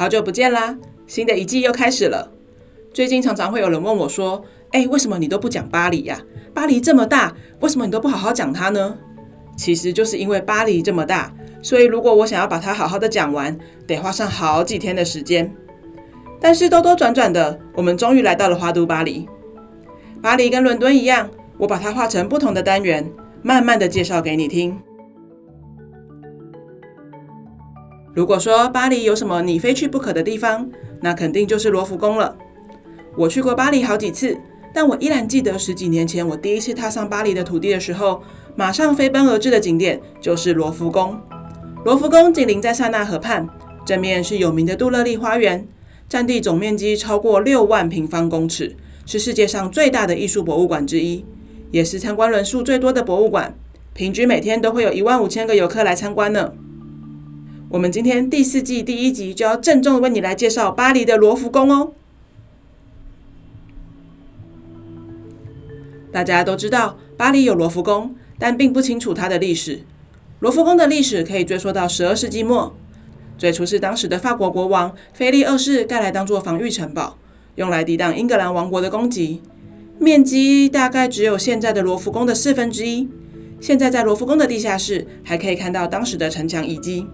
好久不见啦，新的一季又开始了。最近常常会有人问我说：“哎，为什么你都不讲巴黎呀？巴黎这么大，为什么你都不好好讲它呢？”其实就是因为巴黎这么大，所以如果我想要把它好好的讲完，得花上好几天的时间。但是兜兜转转的，我们终于来到了花都巴黎。巴黎跟伦敦一样，我把它划成不同的单元，慢慢的介绍给你听。如果说巴黎有什么你非去不可的地方，那肯定就是罗浮宫了。我去过巴黎好几次，但我依然记得十几年前我第一次踏上巴黎的土地的时候，马上飞奔而至的景点就是罗浮宫。罗浮宫紧邻在塞纳河畔，正面是有名的杜乐丽花园，占地总面积超过六万平方公尺，是世界上最大的艺术博物馆之一，也是参观人数最多的博物馆，平均每天都会有一万五千个游客来参观呢。我们今天第四季第一集就要郑重的为你来介绍巴黎的罗浮宫哦。大家都知道巴黎有罗浮宫，但并不清楚它的历史。罗浮宫的历史可以追溯到十二世纪末，最初是当时的法国国王腓力二世盖来当做防御城堡，用来抵挡英格兰王国的攻击。面积大概只有现在的罗浮宫的四分之一。现在在罗浮宫的地下室还可以看到当时的城墙遗迹。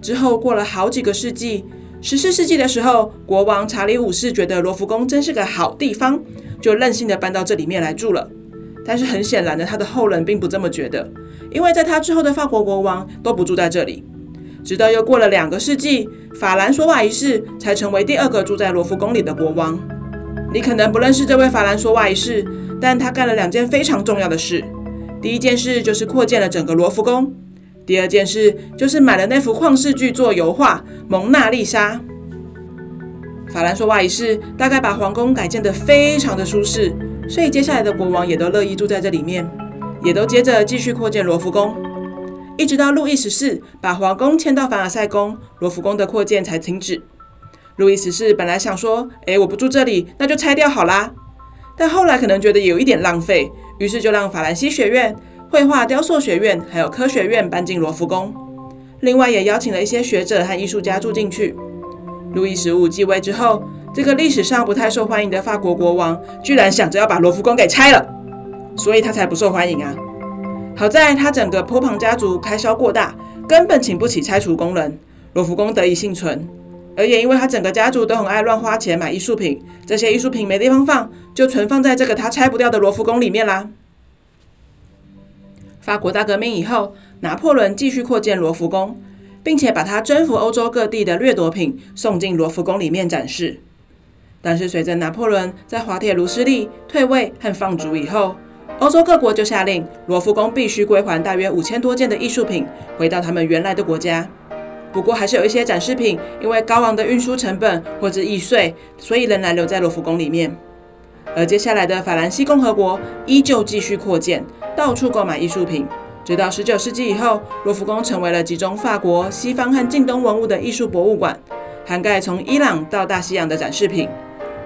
之后过了好几个世纪，十四世纪的时候，国王查理五世觉得罗浮宫真是个好地方，就任性的搬到这里面来住了。但是很显然的，他的后人并不这么觉得，因为在他之后的法国国王都不住在这里。直到又过了两个世纪，法兰索瓦一世才成为第二个住在罗浮宫里的国王。你可能不认识这位法兰索瓦一世，但他干了两件非常重要的事。第一件事就是扩建了整个罗浮宫。第二件事就是买了那幅旷世巨作油画《蒙娜丽莎》。法兰索瓦一世大概把皇宫改建得非常的舒适，所以接下来的国王也都乐意住在这里面，也都接着继续扩建罗浮宫，一直到路易十四把皇宫迁到凡尔赛宫，罗浮宫的扩建才停止。路易十四本来想说：“哎，我不住这里，那就拆掉好啦。”但后来可能觉得有一点浪费，于是就让法兰西学院。绘画、雕塑学院还有科学院搬进罗浮宫，另外也邀请了一些学者和艺术家住进去。路易十五继位之后，这个历史上不太受欢迎的法国国王，居然想着要把罗浮宫给拆了，所以他才不受欢迎啊。好在他整个波旁家族开销过大，根本请不起拆除工人，罗浮宫得以幸存。而也因为他整个家族都很爱乱花钱买艺术品，这些艺术品没地方放，就存放在这个他拆不掉的罗浮宫里面啦。法国大革命以后，拿破仑继续扩建罗浮宫，并且把他征服欧洲各地的掠夺品送进罗浮宫里面展示。但是，随着拿破仑在滑铁卢失利、退位和放逐以后，欧洲各国就下令罗浮宫必须归还大约五千多件的艺术品，回到他们原来的国家。不过，还是有一些展示品因为高昂的运输成本或者易碎，所以仍然留在罗浮宫里面。而接下来的法兰西共和国依旧继续扩建，到处购买艺术品，直到十九世纪以后，罗浮宫成为了集中法国、西方和近东文物的艺术博物馆，涵盖从伊朗到大西洋的展示品。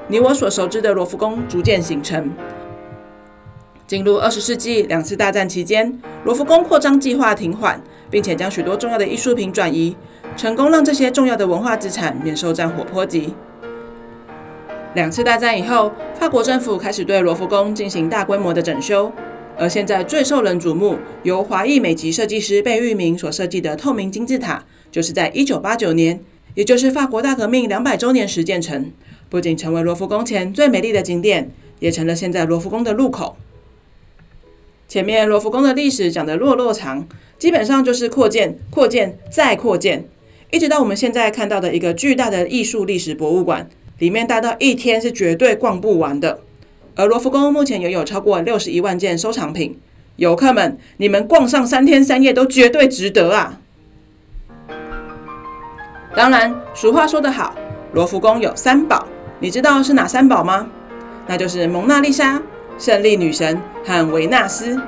你我所熟知的罗浮宫逐渐形成。进入二十世纪两次大战期间，罗浮宫扩张计划停缓，并且将许多重要的艺术品转移，成功让这些重要的文化资产免受战火波及。两次大战以后，法国政府开始对罗浮宫进行大规模的整修，而现在最受人瞩目、由华裔美籍设计师贝聿铭所设计的透明金字塔，就是在一九八九年，也就是法国大革命两百周年时建成。不仅成为罗浮宫前最美丽的景点，也成了现在罗浮宫的入口。前面罗浮宫的历史讲得落落长，基本上就是扩建、扩建再扩建，一直到我们现在看到的一个巨大的艺术历史博物馆。里面大到一天是绝对逛不完的，而罗浮宫目前拥有超过六十一万件收藏品，游客们，你们逛上三天三夜都绝对值得啊！当然，俗话说得好，罗浮宫有三宝，你知道是哪三宝吗？那就是蒙娜丽莎、胜利女神和维纳斯。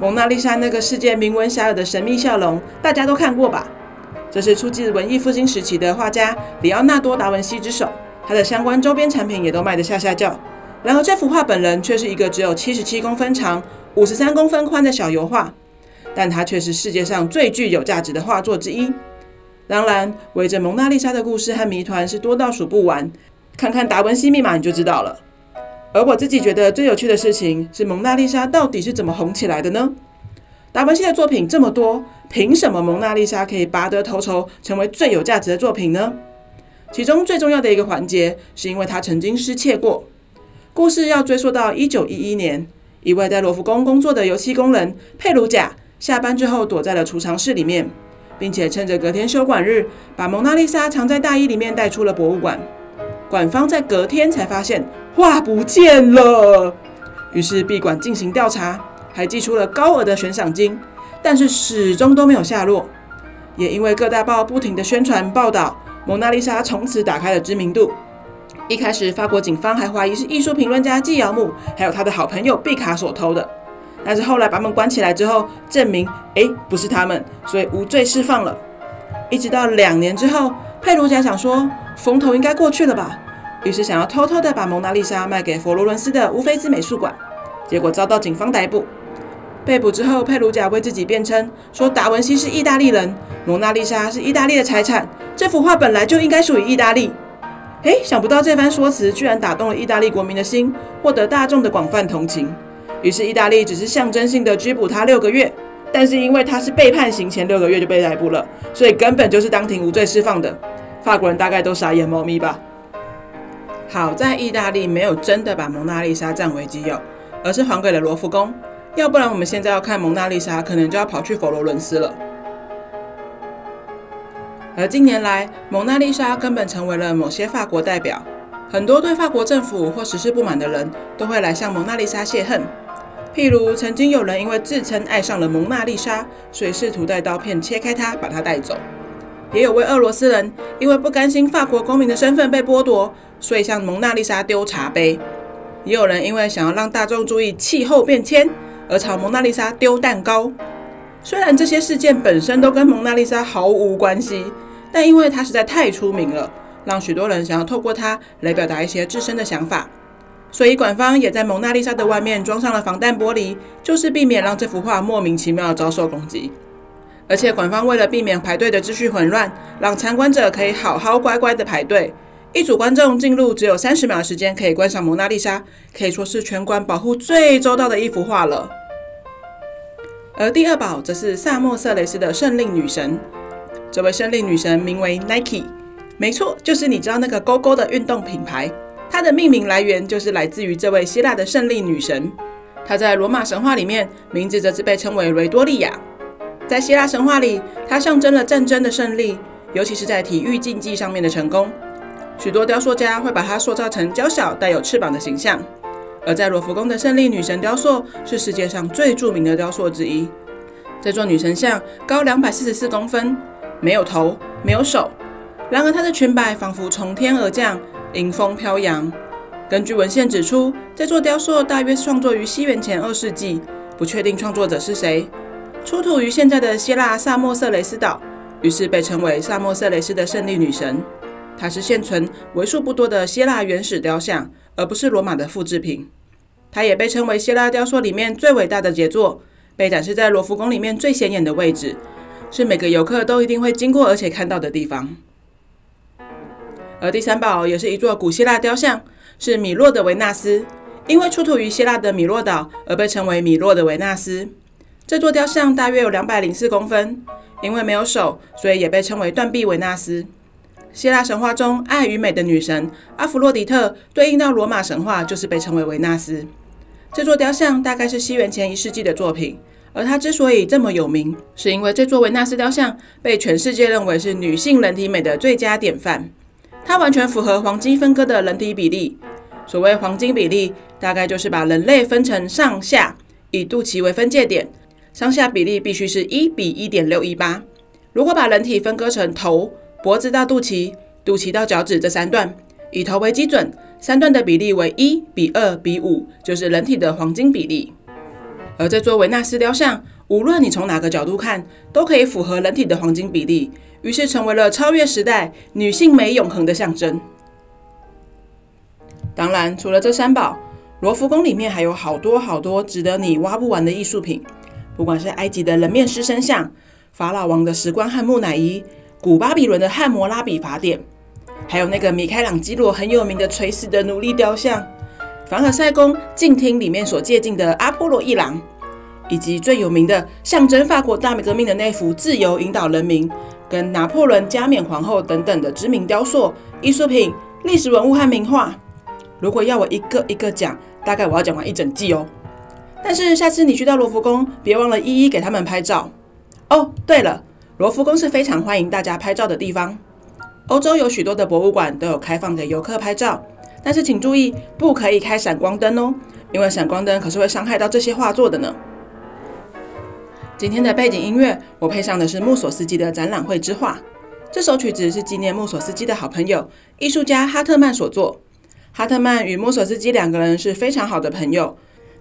蒙娜丽莎那个世界名闻遐迩的神秘笑容，大家都看过吧？这是出自文艺复兴时期的画家里奥纳多·达文西之手，他的相关周边产品也都卖得下下叫。然而，这幅画本人却是一个只有七十七公分长、五十三公分宽的小油画，但它却是世界上最具有价值的画作之一。当然，围着蒙娜丽莎的故事和谜团是多到数不完，看看达文西密码你就知道了。而我自己觉得最有趣的事情是，蒙娜丽莎到底是怎么红起来的呢？达文西的作品这么多，凭什么蒙娜丽莎可以拔得头筹，成为最有价值的作品呢？其中最重要的一个环节，是因为他曾经失窃过。故事要追溯到一九一一年，一位在罗浮宫工作的油漆工人佩鲁贾，下班之后躲在了储藏室里面，并且趁着隔天休馆日，把蒙娜丽莎藏在大衣里面带出了博物馆。馆方在隔天才发现画不见了，于是闭馆进行调查。还寄出了高额的悬赏金，但是始终都没有下落。也因为各大报不停的宣传报道，蒙娜丽莎从此打开了知名度。一开始，法国警方还怀疑是艺术评论家纪尧姆还有他的好朋友毕卡索偷的，但是后来把门关起来之后，证明哎不是他们，所以无罪释放了。一直到两年之后，佩鲁贾想说风头应该过去了吧，于是想要偷偷的把蒙娜丽莎卖给佛罗伦斯的乌菲兹美术馆，结果遭到警方逮捕。被捕之后，佩鲁贾为自己辩称说：“达文西是意大利人，蒙娜丽莎是意大利的财产，这幅画本来就应该属于意大利。”诶，想不到这番说辞居然打动了意大利国民的心，获得大众的广泛同情。于是意大利只是象征性的拘捕他六个月，但是因为他是被判刑前六个月就被逮捕了，所以根本就是当庭无罪释放的。法国人大概都傻眼猫咪吧。好在意大利没有真的把蒙娜丽莎占为己有，而是还给了罗浮宫。要不然，我们现在要看蒙娜丽莎，可能就要跑去佛罗伦斯了。而近年来，蒙娜丽莎根本成为了某些法国代表，很多对法国政府或时事不满的人都会来向蒙娜丽莎泄恨。譬如，曾经有人因为自称爱上了蒙娜丽莎，所以试图带刀片切开她，把她带走。也有位俄罗斯人因为不甘心法国公民的身份被剥夺，所以向蒙娜丽莎丢茶杯。也有人因为想要让大众注意气候变迁，而朝蒙娜丽莎丢蛋糕，虽然这些事件本身都跟蒙娜丽莎毫无关系，但因为她实在太出名了，让许多人想要透过她来表达一些自身的想法，所以馆方也在蒙娜丽莎的外面装上了防弹玻璃，就是避免让这幅画莫名其妙的遭受攻击。而且馆方为了避免排队的秩序混乱，让参观者可以好好乖乖的排队。一组观众进入只有三十秒的时间可以观赏蒙娜丽莎，可以说是全馆保护最周到的一幅画了。而第二宝则是萨莫色雷斯的胜利女神。这位胜利女神名为 Nike，没错，就是你知道那个勾勾的运动品牌。它的命名来源就是来自于这位希腊的胜利女神。她在罗马神话里面名字则是被称为维多利亚。在希腊神话里，她象征了战争的胜利，尤其是在体育竞技上面的成功。许多雕塑家会把它塑造成娇小带有翅膀的形象。而在罗浮宫的胜利女神雕塑是世界上最著名的雕塑之一。这座女神像高两百四十四公分，没有头，没有手。然而她的裙摆仿佛从天而降，迎风飘扬。根据文献指出，这座雕塑大约创作于西元前二世纪，不确定创作者是谁。出土于现在的希腊萨莫色雷斯岛，于是被称为萨莫色雷斯的胜利女神。它是现存为数不多的希腊原始雕像。而不是罗马的复制品，它也被称为希腊雕塑里面最伟大的杰作，被展示在罗浮宫里面最显眼的位置，是每个游客都一定会经过而且看到的地方。而第三宝也是一座古希腊雕像，是米洛的维纳斯，因为出土于希腊的米洛岛而被称为米洛的维纳斯。这座雕像大约有两百零四公分，因为没有手，所以也被称为断臂维纳斯。希腊神话中，爱与美的女神阿弗洛狄特对应到罗马神话，就是被称为维纳斯。这座雕像大概是西元前一世纪的作品，而它之所以这么有名，是因为这座维纳斯雕像被全世界认为是女性人体美的最佳典范。它完全符合黄金分割的人体比例。所谓黄金比例，大概就是把人类分成上下，以肚脐为分界点，上下比例必须是一比一点六一八。如果把人体分割成头，脖子到肚脐、肚脐到脚趾这三段，以头为基准，三段的比例为一比二比五，就是人体的黄金比例。而这座维纳斯雕像，无论你从哪个角度看，都可以符合人体的黄金比例，于是成为了超越时代、女性美永恒的象征。当然，除了这三宝，罗浮宫里面还有好多好多值得你挖不完的艺术品。不管是埃及的人面狮身像、法老王的石棺和木乃伊、古巴比伦的汉谟拉比法典，还有那个米开朗基罗很有名的垂死的奴隶雕像，凡尔赛宫镜厅里面所借镜的阿波罗一郎，以及最有名的象征法国大革命的那幅自由引导人民，跟拿破仑加冕皇后等等的知名雕塑、艺术品、历史文物和名画。如果要我一个一个讲，大概我要讲完一整季哦。但是下次你去到罗浮宫，别忘了一一给他们拍照哦。对了，罗浮宫是非常欢迎大家拍照的地方。欧洲有许多的博物馆都有开放给游客拍照，但是请注意，不可以开闪光灯哦，因为闪光灯可是会伤害到这些画作的呢。今天的背景音乐，我配上的是穆索斯基的展览会之画。这首曲子是纪念穆索斯基的好朋友艺术家哈特曼所作。哈特曼与穆索斯基两个人是非常好的朋友，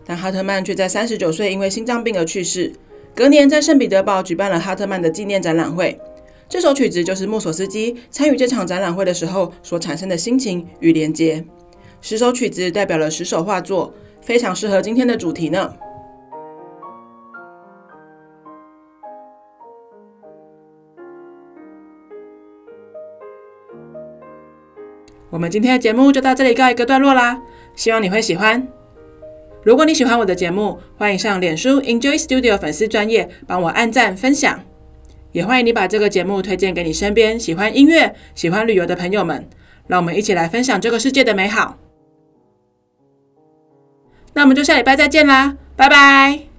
但哈特曼却在三十九岁因为心脏病而去世。隔年在圣彼得堡举办了哈特曼的纪念展览会。这首曲子就是穆索斯基参与这场展览会的时候所产生的心情与连接。十首曲子代表了十首画作，非常适合今天的主题呢。我们今天的节目就到这里告一个段落啦，希望你会喜欢。如果你喜欢我的节目，欢迎上脸书 Enjoy Studio 粉丝专页帮我按赞分享，也欢迎你把这个节目推荐给你身边喜欢音乐、喜欢旅游的朋友们，让我们一起来分享这个世界的美好。那我们就下礼拜再见啦，拜拜。